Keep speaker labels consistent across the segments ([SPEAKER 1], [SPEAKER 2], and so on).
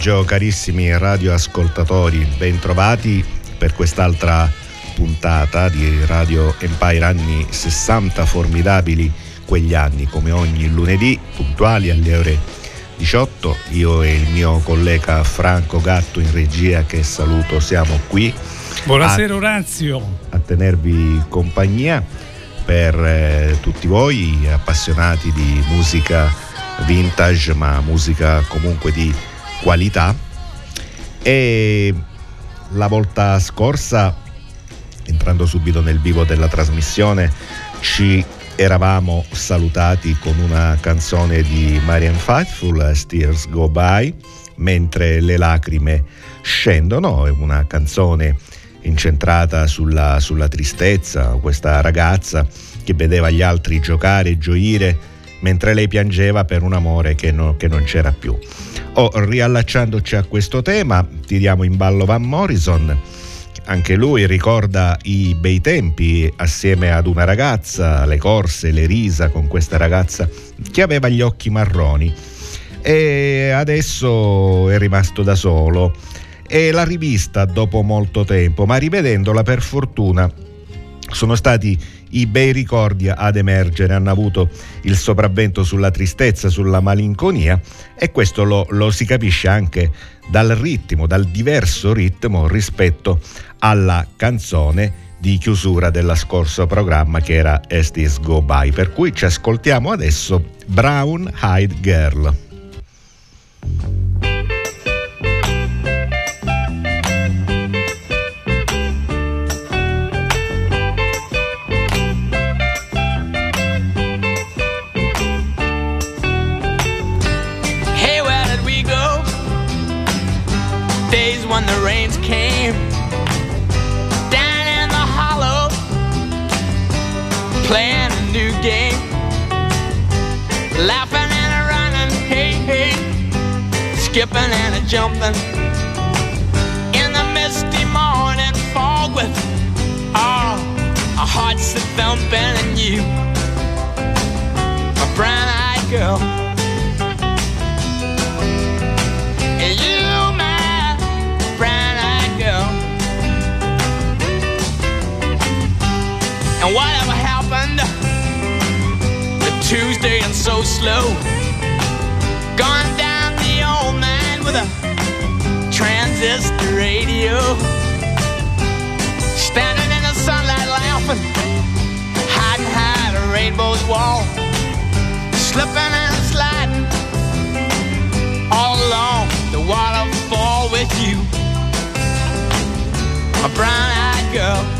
[SPEAKER 1] pomeriggio carissimi radioascoltatori, bentrovati per quest'altra puntata di Radio Empire anni 60 formidabili quegli anni come ogni lunedì puntuali alle ore 18 io e il mio collega Franco Gatto in regia che saluto siamo qui
[SPEAKER 2] buonasera a, Orazio.
[SPEAKER 1] a tenervi compagnia per eh, tutti voi appassionati di musica vintage ma musica comunque di qualità e la volta scorsa entrando subito nel vivo della trasmissione ci eravamo salutati con una canzone di Marian Faithful Steers Go By mentre le lacrime scendono è una canzone incentrata sulla, sulla tristezza questa ragazza che vedeva gli altri giocare e gioire mentre lei piangeva per un amore che, no, che non c'era più. Oh, riallacciandoci a questo tema, tiriamo in ballo Van Morrison. Anche lui ricorda i bei tempi assieme ad una ragazza, le corse, le risa con questa ragazza che aveva gli occhi marroni e adesso è rimasto da solo e l'ha rivista dopo molto tempo, ma rivedendola per fortuna sono stati i bei ricordi ad emergere, hanno avuto il sopravvento sulla tristezza, sulla malinconia e questo lo, lo si capisce anche dal ritmo, dal diverso ritmo rispetto alla canzone di chiusura dello scorso programma che era Estis Go By, per cui ci ascoltiamo adesso Brown Eyed Girl.
[SPEAKER 3] Skipping and a jumping in the misty morning fog with all our hearts a thumping and you, a brown-eyed girl. And you, my brown eyed girl. And whatever happened to Tuesday and so slow? Gone down with a transistor radio. Standing in the sunlight laughing, hiding behind a rainbow's wall. Slipping and sliding all along the waterfall with you. A brown eyed girl.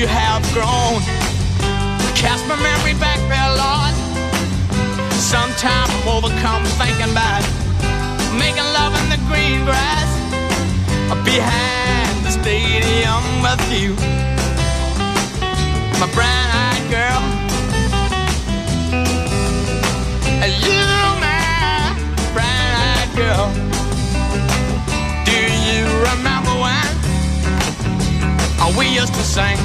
[SPEAKER 3] you have grown. Cast my memory back there, Lord. Sometimes I'm overcome thinking about making love in the green grass behind the stadium with you, my brown-eyed girl. Used to sing?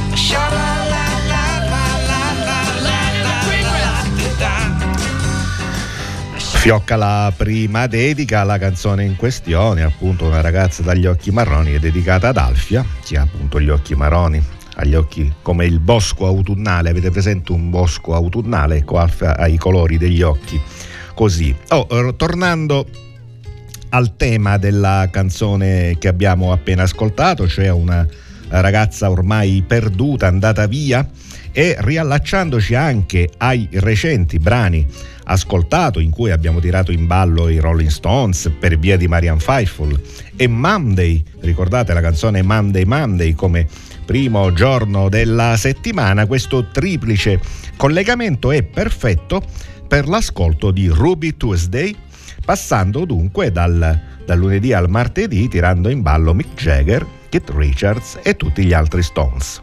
[SPEAKER 1] Fiocca la prima dedica alla canzone in questione, appunto una ragazza dagli occhi marroni, è dedicata ad Alfia, che ha appunto gli occhi marroni, agli occhi come il bosco autunnale, avete presente un bosco autunnale? Ecco Alfia ha i colori degli occhi così. Oh, tornando al tema della canzone che abbiamo appena ascoltato, cioè una ragazza ormai perduta, andata via e riallacciandoci anche ai recenti brani ascoltato in cui abbiamo tirato in ballo i Rolling Stones per via di Marian Faithful e Monday, ricordate la canzone Monday Monday come primo giorno della settimana, questo triplice collegamento è perfetto per l'ascolto di Ruby Tuesday, passando dunque dal, dal lunedì al martedì tirando in ballo Mick Jagger, Keith Richards e tutti gli altri Stones.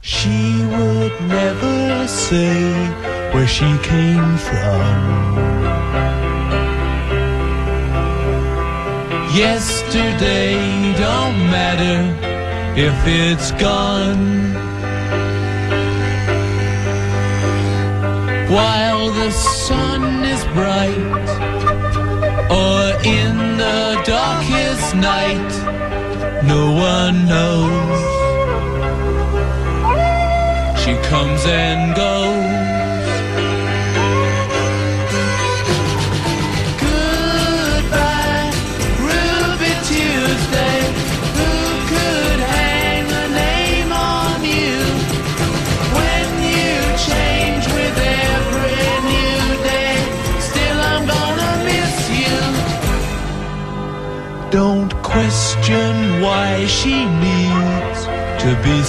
[SPEAKER 4] She would never say where she came from. Yesterday don't matter if it's gone. While the sun is bright, or in the darkest night, no one knows. She comes and goes.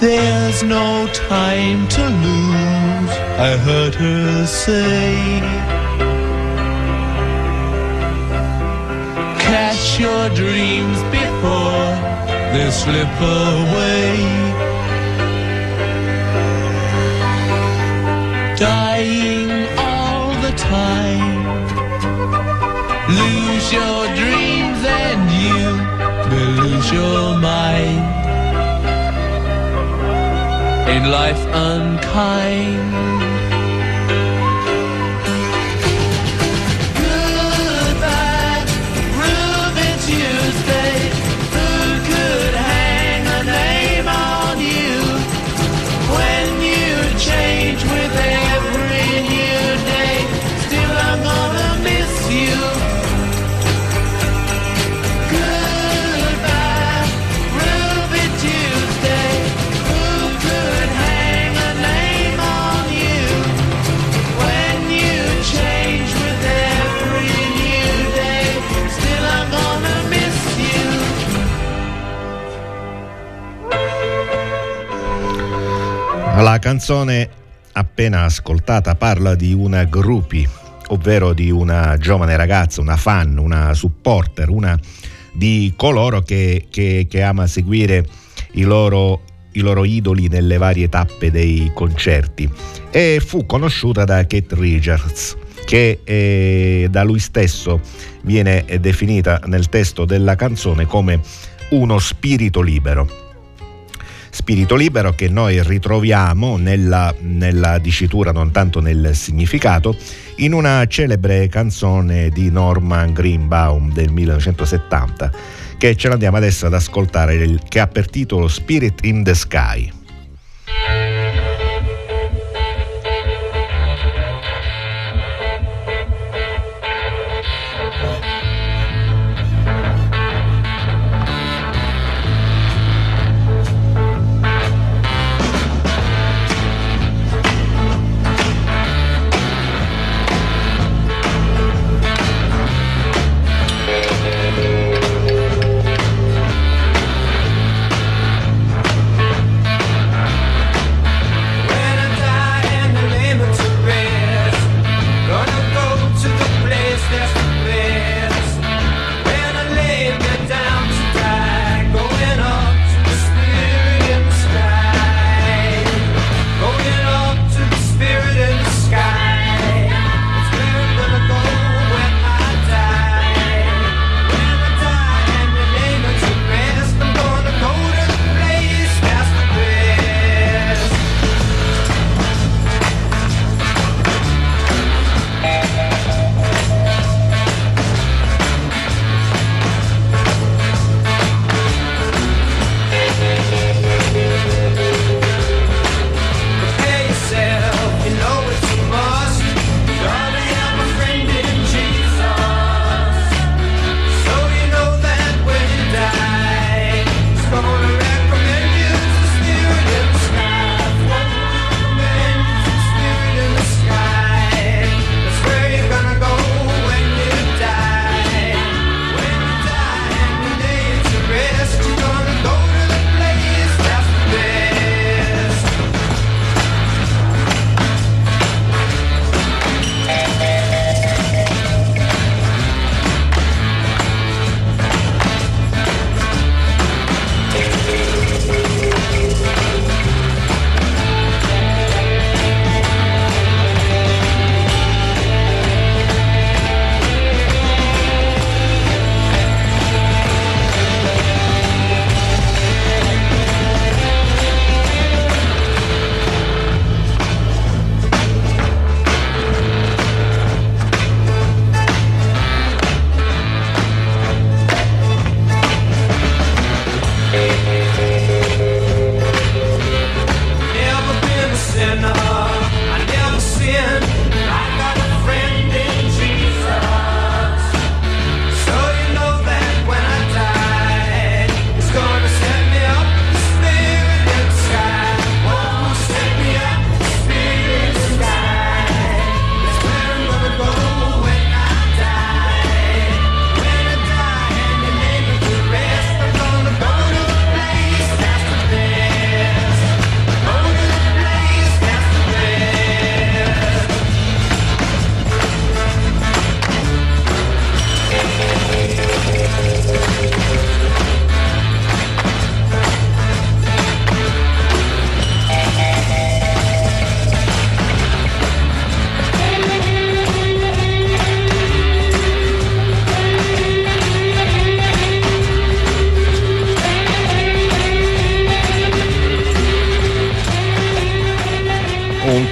[SPEAKER 4] There's no time to lose, I heard her say. Catch your dreams before they slip away. Life unkind.
[SPEAKER 1] La canzone appena ascoltata parla di una groupie, ovvero di una giovane ragazza, una fan, una supporter, una di coloro che, che- che ama seguire i loro, i loro idoli nelle varie tappe dei concerti. E fu conosciuta da Kate Richards che eh, da lui stesso viene definita nel testo della canzone come uno spirito libero spirito libero che noi ritroviamo nella, nella dicitura, non tanto nel significato, in una celebre canzone di Norman Greenbaum del 1970 che ce l'andiamo adesso ad ascoltare, che ha per titolo Spirit in the Sky.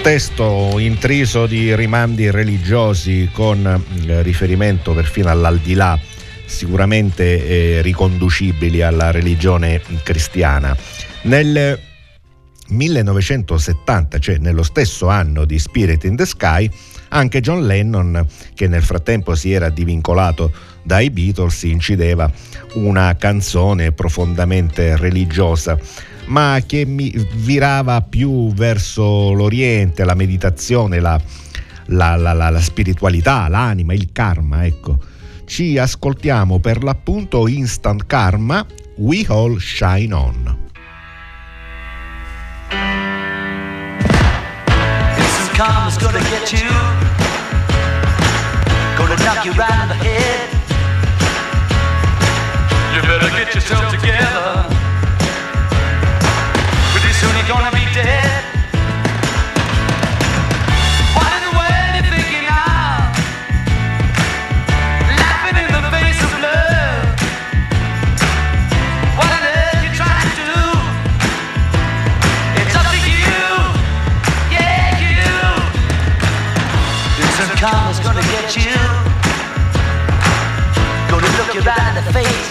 [SPEAKER 1] Testo intriso di rimandi religiosi con eh, riferimento perfino all'aldilà, sicuramente eh, riconducibili alla religione cristiana. Nel 1970, cioè nello stesso anno di Spirit in the Sky, anche John Lennon, che nel frattempo si era divincolato dai Beatles, incideva una canzone profondamente religiosa ma che mi virava più verso l'Oriente, la meditazione, la, la, la, la spiritualità, l'anima, il karma, ecco. Ci ascoltiamo per l'appunto Instant Karma, We All Shine On.
[SPEAKER 5] Karma's gonna get you, gonna knock you right in the head. You better get yourself together. Gonna be dead. What in the world you thinking of? Laughing in the face of love. What you trying to do? It's up to you, yeah you. Some karma's gonna get you. Gonna look you right in the face.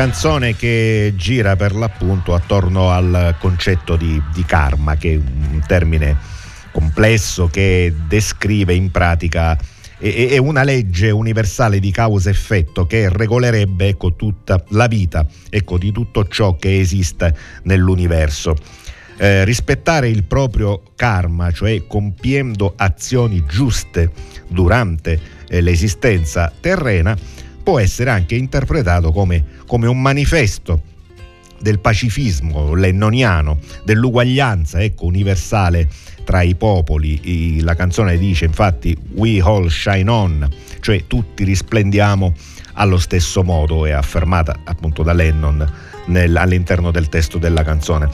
[SPEAKER 1] Canzone che gira per l'appunto attorno al concetto di, di karma, che è un termine complesso che descrive in pratica è, una legge universale di causa-effetto che regolerebbe ecco, tutta la vita ecco, di tutto ciò che esiste nell'universo. Eh, rispettare il proprio karma, cioè compiendo azioni giuste durante eh, l'esistenza terrena, può essere anche interpretato come, come un manifesto del pacifismo lennoniano, dell'uguaglianza ecco, universale tra i popoli. La canzone dice infatti We all shine on, cioè tutti risplendiamo allo stesso modo, è affermata appunto da Lennon nel- all'interno del testo della canzone.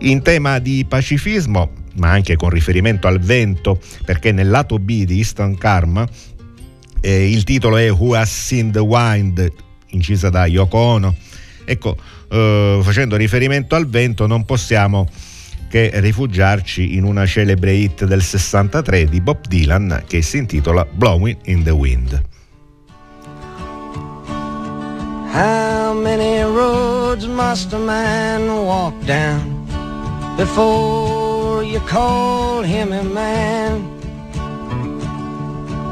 [SPEAKER 1] In tema di pacifismo, ma anche con riferimento al vento, perché nel lato B di Eastern Karma eh, il titolo è Who Has Seen the Wind, incisa da Yoko Ono. Ecco, eh, facendo riferimento al vento, non possiamo che rifugiarci in una celebre hit del 63 di Bob Dylan che si intitola Blowing in the Wind.
[SPEAKER 6] How many roads must a man walk down before you call him a man?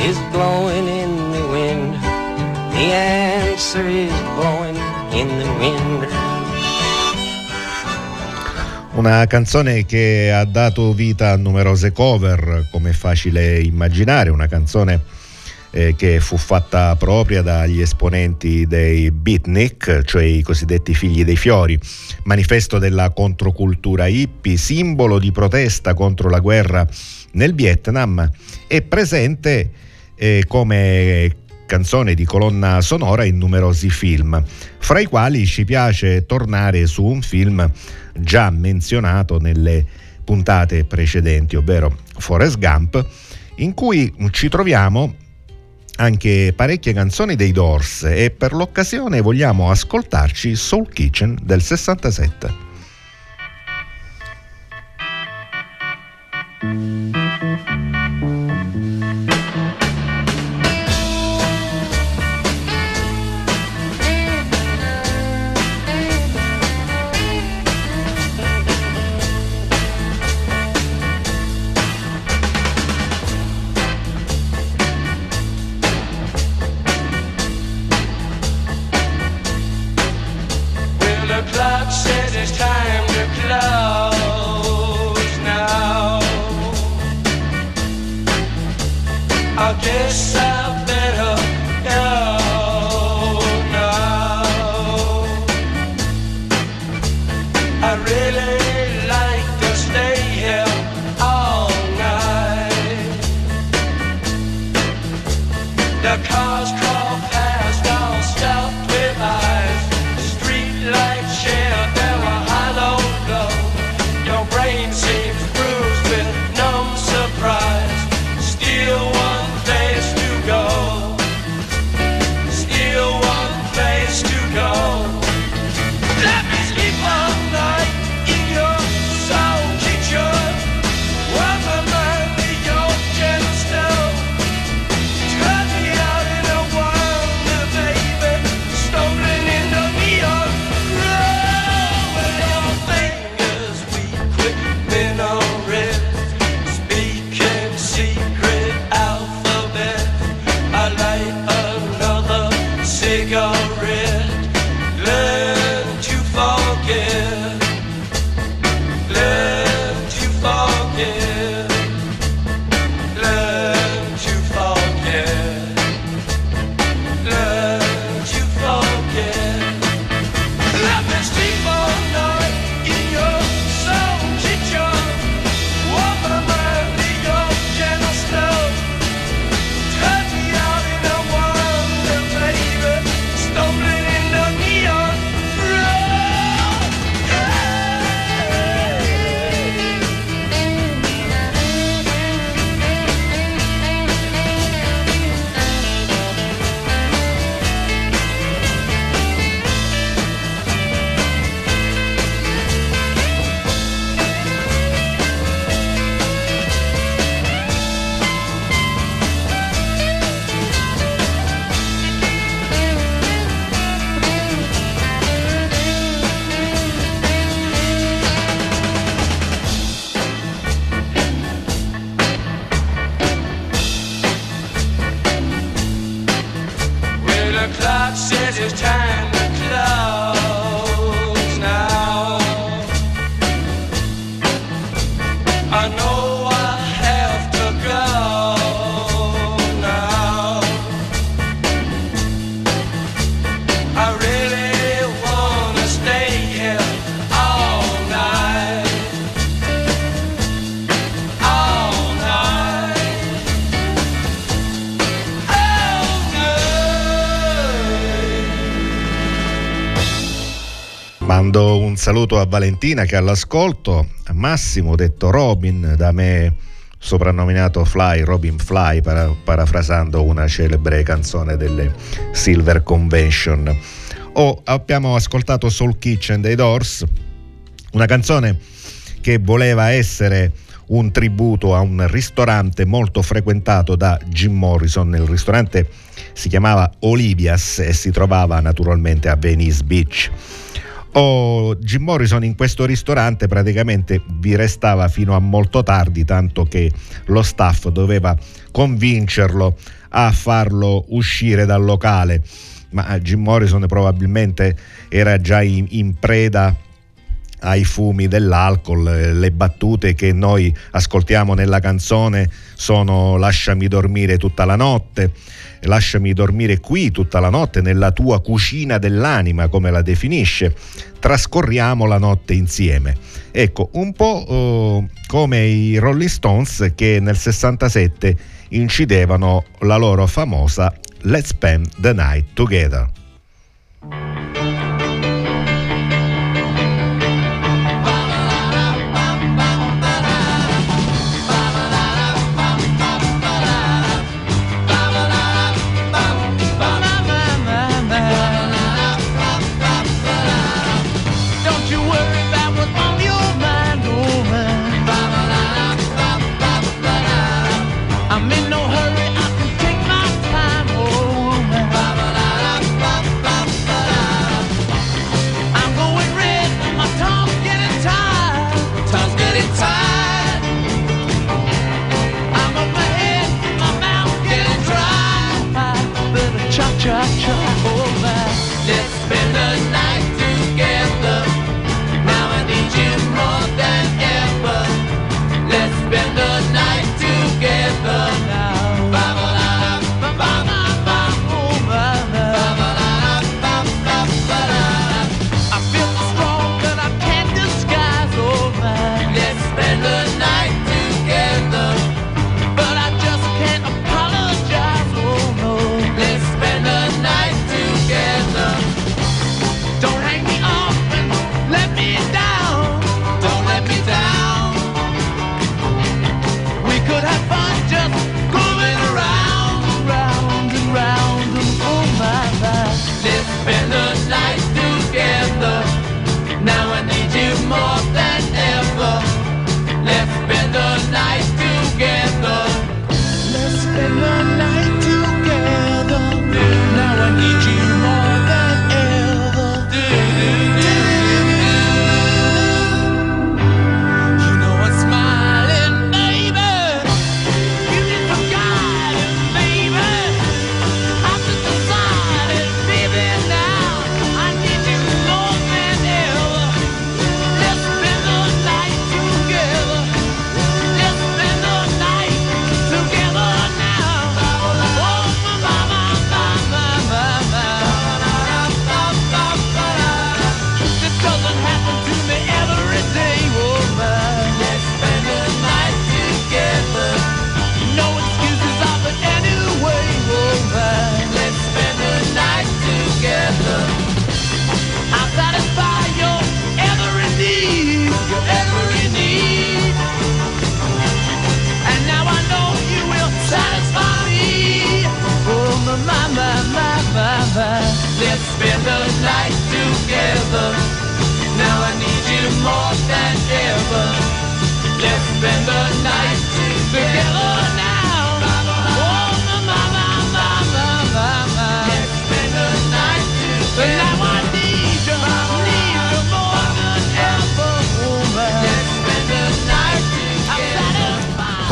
[SPEAKER 6] is blowing in the wind. The answer is blowing in the wind.
[SPEAKER 1] Una canzone che ha dato vita a numerose cover, come è facile immaginare, una canzone eh, che fu fatta propria dagli esponenti dei beatnik, cioè i cosiddetti figli dei fiori, manifesto della controcultura hippie, simbolo di protesta contro la guerra nel Vietnam, è presente eh, come canzone di colonna sonora in numerosi film, fra i quali ci piace tornare su un film già menzionato nelle puntate precedenti, ovvero Forrest Gump, in cui ci troviamo anche parecchie canzoni dei Doors e per l'occasione vogliamo ascoltarci Soul Kitchen del 67. Saluto a Valentina che all'ascolto, a Massimo detto Robin, da me soprannominato Fly, Robin Fly, para- parafrasando una celebre canzone delle Silver Convention. O abbiamo ascoltato Soul Kitchen dei Doors, una canzone che voleva essere un tributo a un ristorante molto frequentato da Jim Morrison. Il ristorante si chiamava Olivia's e si trovava naturalmente a Venice Beach. Oh, Jim Morrison in questo ristorante praticamente vi restava fino a molto tardi, tanto che lo staff doveva convincerlo a farlo uscire dal locale. Ma Jim Morrison probabilmente era già in, in preda ai fumi dell'alcol, le battute che noi ascoltiamo nella canzone sono lasciami dormire tutta la notte, lasciami dormire qui tutta la notte nella tua cucina dell'anima, come la definisce, trascorriamo la notte insieme. Ecco, un po' eh, come i Rolling Stones che nel 67 incidevano la loro famosa
[SPEAKER 4] Let's Spend the Night Together.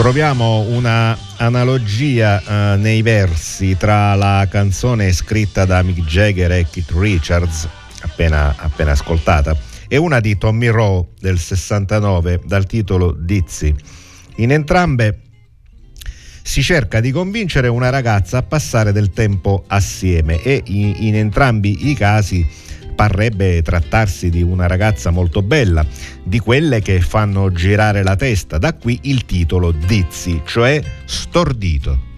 [SPEAKER 1] Troviamo una analogia eh, nei versi tra la canzone scritta da Mick Jagger e Keith Richards, appena, appena ascoltata, e una di Tommy Rowe del 69 dal titolo Dizzy. In entrambe si cerca di convincere una ragazza a passare del tempo assieme e in, in entrambi i casi parrebbe trattarsi di una ragazza molto bella, di quelle che fanno girare la testa, da qui il titolo Dizzy, cioè stordito.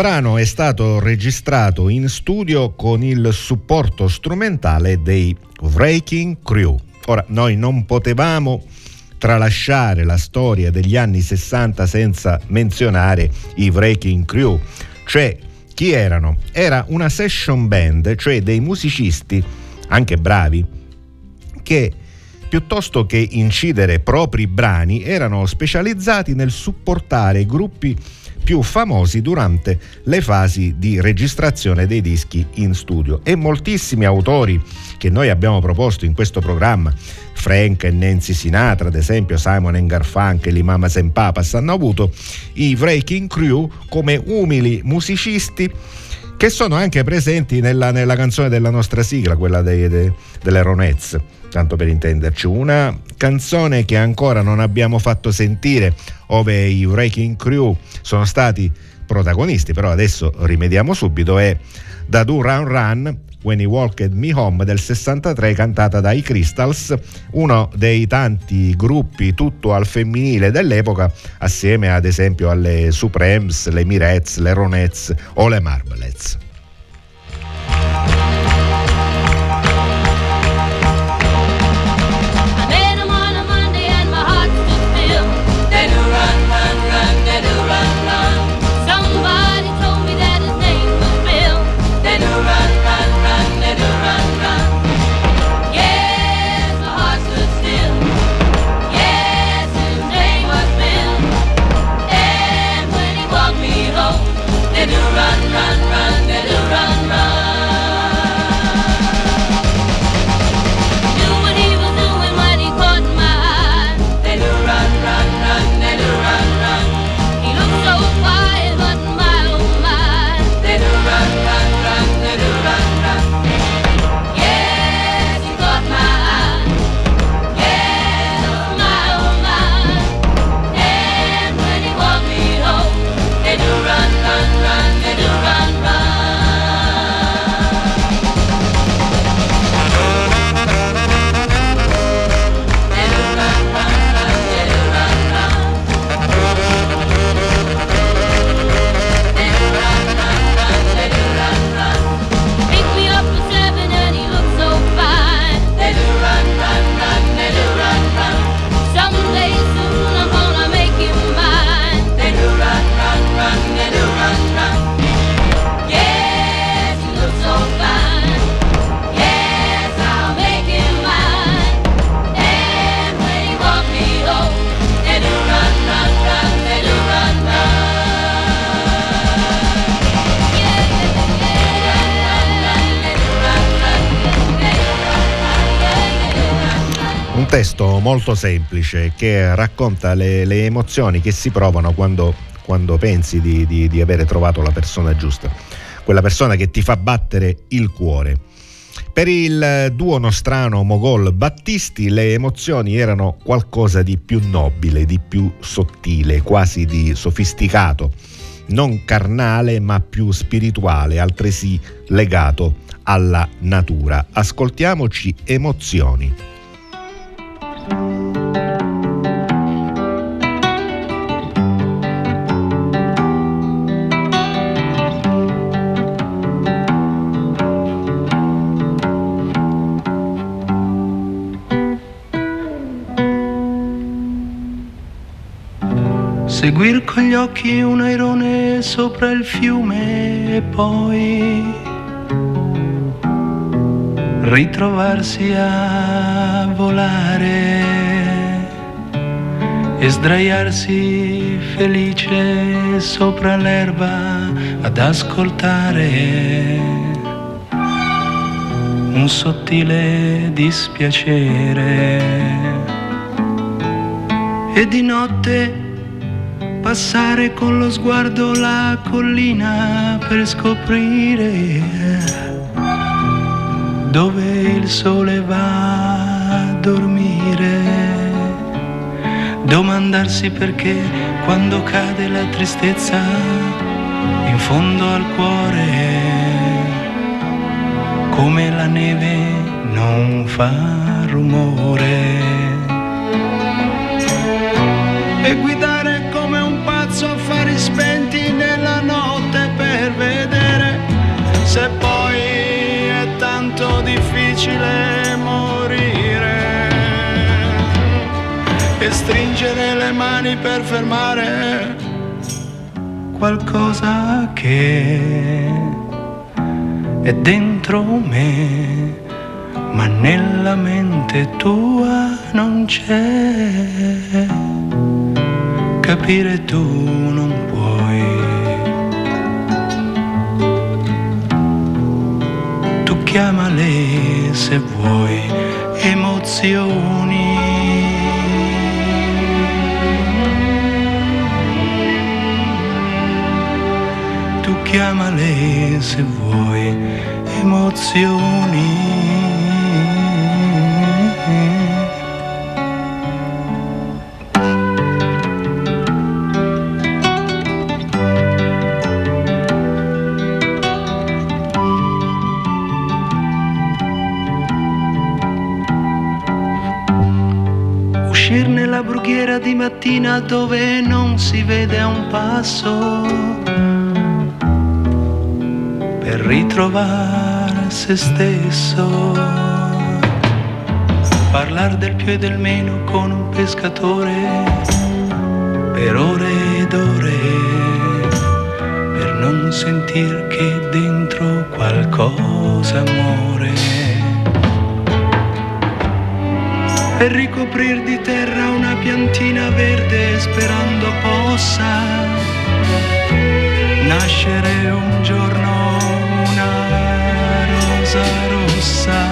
[SPEAKER 1] Brano è stato registrato in studio con il supporto strumentale dei Wrecking Crew. Ora, noi non potevamo tralasciare la storia degli anni 60 senza menzionare i Wrecking Crew, cioè chi erano? Era una session band, cioè dei musicisti, anche bravi, che piuttosto che incidere propri brani erano specializzati nel supportare gruppi più famosi durante le fasi di registrazione dei dischi in studio. E moltissimi autori che noi abbiamo proposto in questo programma Frank e Nancy Sinatra, ad esempio Simon Garfunkel, i Mamas and Papas, hanno avuto i Breaking Crew come umili musicisti che sono anche presenti nella, nella canzone della nostra sigla, quella dei, dei, delle Ronettes, tanto per intenderci. Una canzone che ancora non abbiamo fatto sentire, ove i Wrecking Crew sono stati protagonisti, però adesso rimediamo subito, è Da Do Run Run, When He Walked Me Home del 63 cantata dai Crystals, uno dei tanti gruppi tutto al femminile dell'epoca assieme ad esempio alle Supremes, le Mirettes, le Ronettes o le Marblets. Molto semplice che racconta le, le emozioni che si provano quando, quando pensi di, di- di avere trovato la persona giusta, quella persona che ti fa battere il cuore. Per il duo nostrano Mogol Battisti le emozioni erano qualcosa di più nobile, di più sottile, quasi di sofisticato, non carnale ma più spirituale, altresì legato alla natura. Ascoltiamoci emozioni.
[SPEAKER 7] Seguir con gli occhi un airone sopra il fiume e poi ritrovarsi a volare e sdraiarsi felice sopra l'erba ad ascoltare un sottile dispiacere. E di notte passare con lo sguardo la collina per scoprire dove il sole va a dormire. Domandarsi perché quando cade la tristezza in fondo al cuore, come la neve non fa rumore e guidare spenti nella notte per vedere se poi è tanto difficile morire e stringere le mani per fermare qualcosa che è dentro me, ma nella mente tua non c'è. Capire tu non chiamale se vuoi emozioni. Tu chiamale se vuoi emozioni. Brughiera di mattina dove non si vede a un passo per ritrovare se stesso. Parlare del più e del meno con un pescatore per ore ed ore per non sentir che dentro qualcosa muore. Per ricoprir di terra una piantina verde sperando possa nascere un giorno una rosa rossa.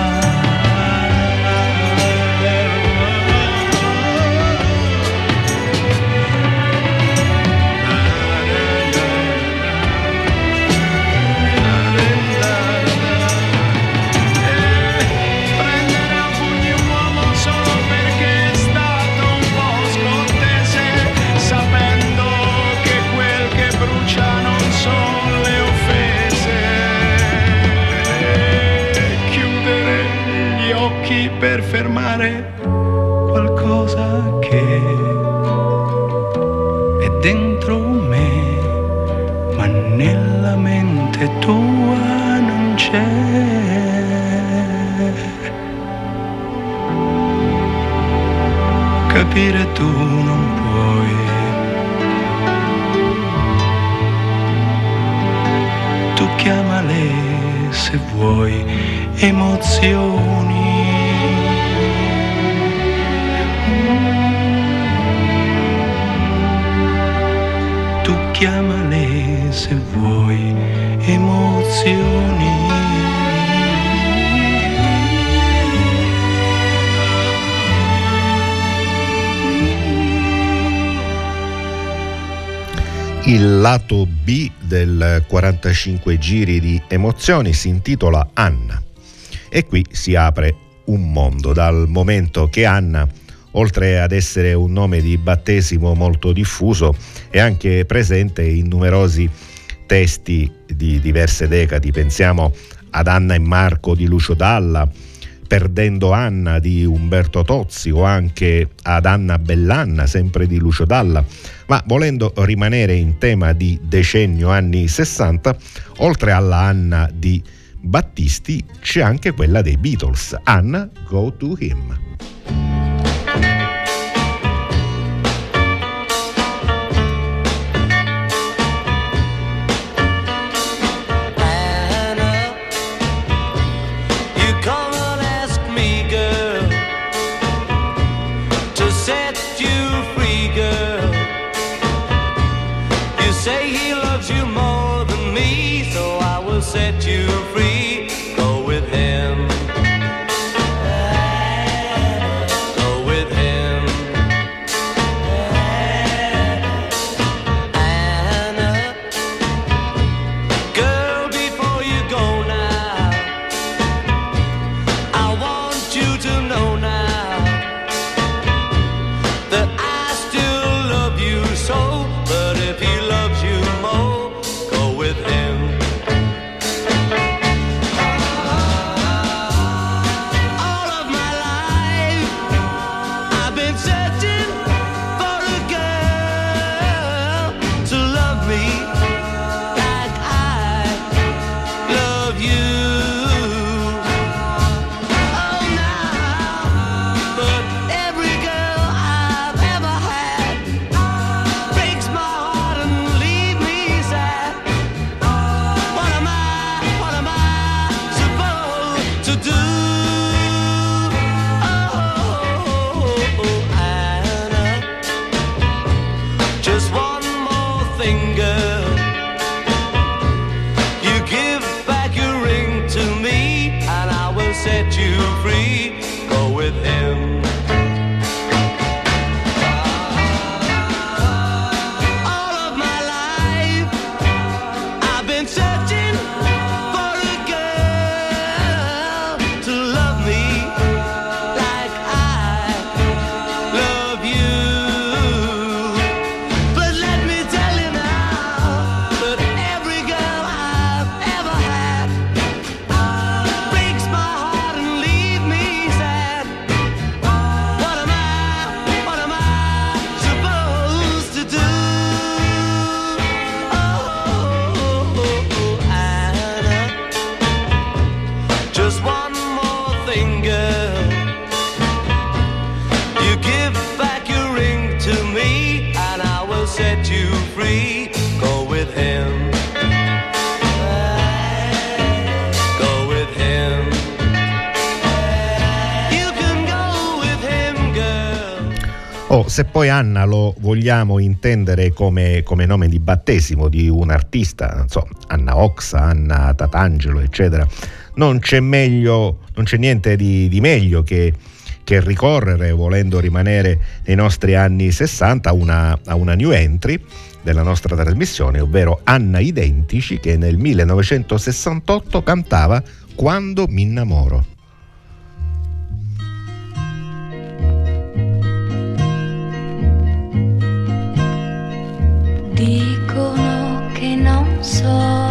[SPEAKER 7] Per fermare qualcosa che è dentro me, ma nella mente tua non c'è. capire tu non puoi. Tu chiamale se vuoi emozioni. Chiamale se vuoi emozioni.
[SPEAKER 1] Il lato B del 45 giri di emozioni si intitola Anna e qui si apre un mondo dal momento che Anna, oltre ad essere un nome di battesimo molto diffuso, è anche presente in numerosi testi di diverse decadi. Pensiamo ad Anna e Marco di Lucio Dalla, Perdendo Anna di Umberto Tozzi o anche ad Anna Bellanna, sempre di Lucio Dalla. Ma volendo rimanere in tema di decennio anni 60, oltre alla Anna di Battisti c'è anche quella dei Beatles, Anna Go to Him. Se poi Anna lo vogliamo intendere come, come nome di battesimo di un artista, non so, Anna Oxa, Anna Tatangelo, eccetera, non c'è, meglio, non c'è niente di, di meglio che, che ricorrere, volendo rimanere nei nostri anni 60, a una, a una new entry della nostra trasmissione, ovvero Anna Identici, che nel 1968 cantava Quando mi innamoro.
[SPEAKER 8] Dicono che non so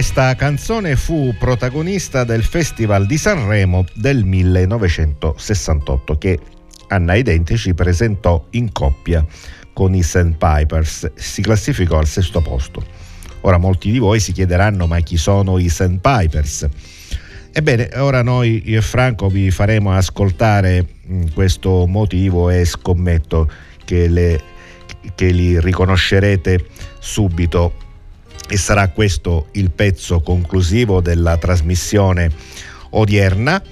[SPEAKER 1] Questa canzone fu protagonista del Festival di Sanremo del 1968 che Anna Identici presentò in coppia con i St. Pipers, si classificò al sesto posto. Ora molti di voi si chiederanno ma chi sono i St. Pipers? Ebbene, ora noi io e Franco vi faremo ascoltare mh, questo motivo e scommetto che, le- che li riconoscerete subito e sarà questo il pezzo conclusivo della trasmissione odierna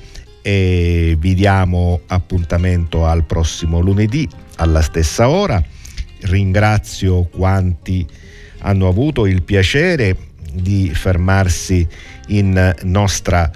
[SPEAKER 1] e vi diamo appuntamento al prossimo lunedì alla stessa ora. Ringrazio quanti hanno avuto il piacere di fermarsi in nostra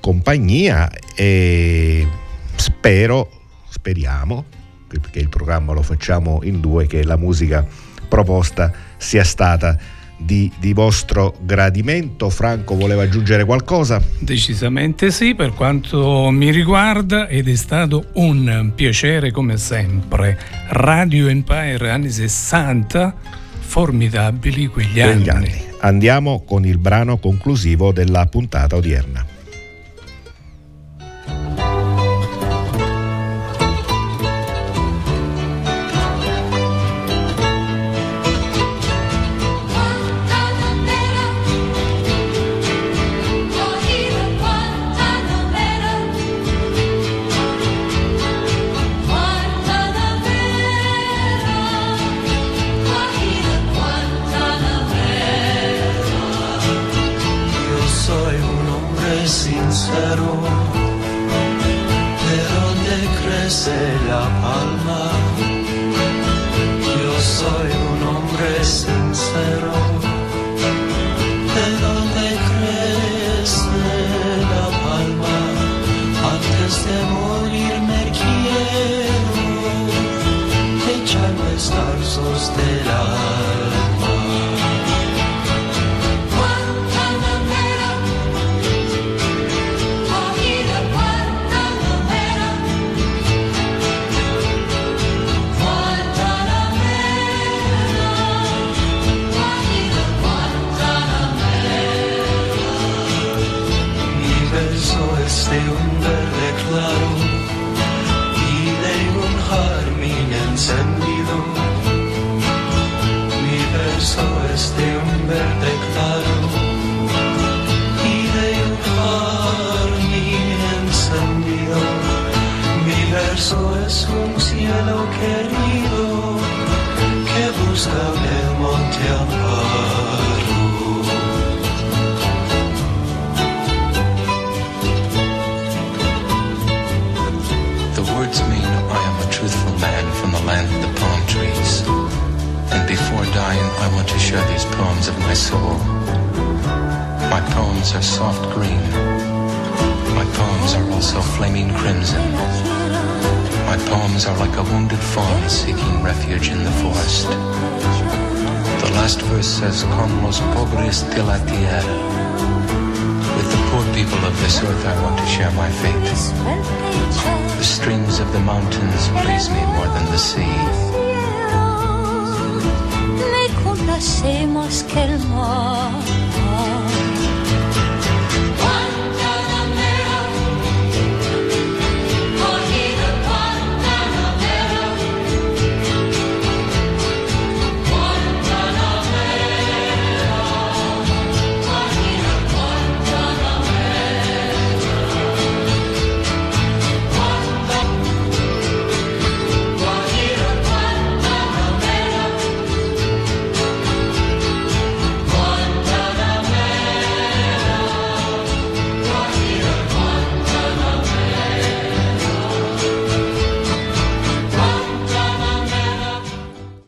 [SPEAKER 1] compagnia e spero, speriamo, perché il programma lo facciamo in due, che la musica proposta sia stata
[SPEAKER 9] di, di vostro gradimento. Franco voleva aggiungere qualcosa?
[SPEAKER 2] Decisamente sì, per quanto mi riguarda ed è stato un piacere come sempre. Radio Empire anni 60, formidabili quegli anni.
[SPEAKER 9] Quegli anni. Andiamo con il brano conclusivo della puntata odierna.
[SPEAKER 10] Fawn seeking refuge in the forest. The last verse says, Con los pobres de la tierra. With the poor people of this earth, I want to share my fate. The streams of the mountains please me more than the sea.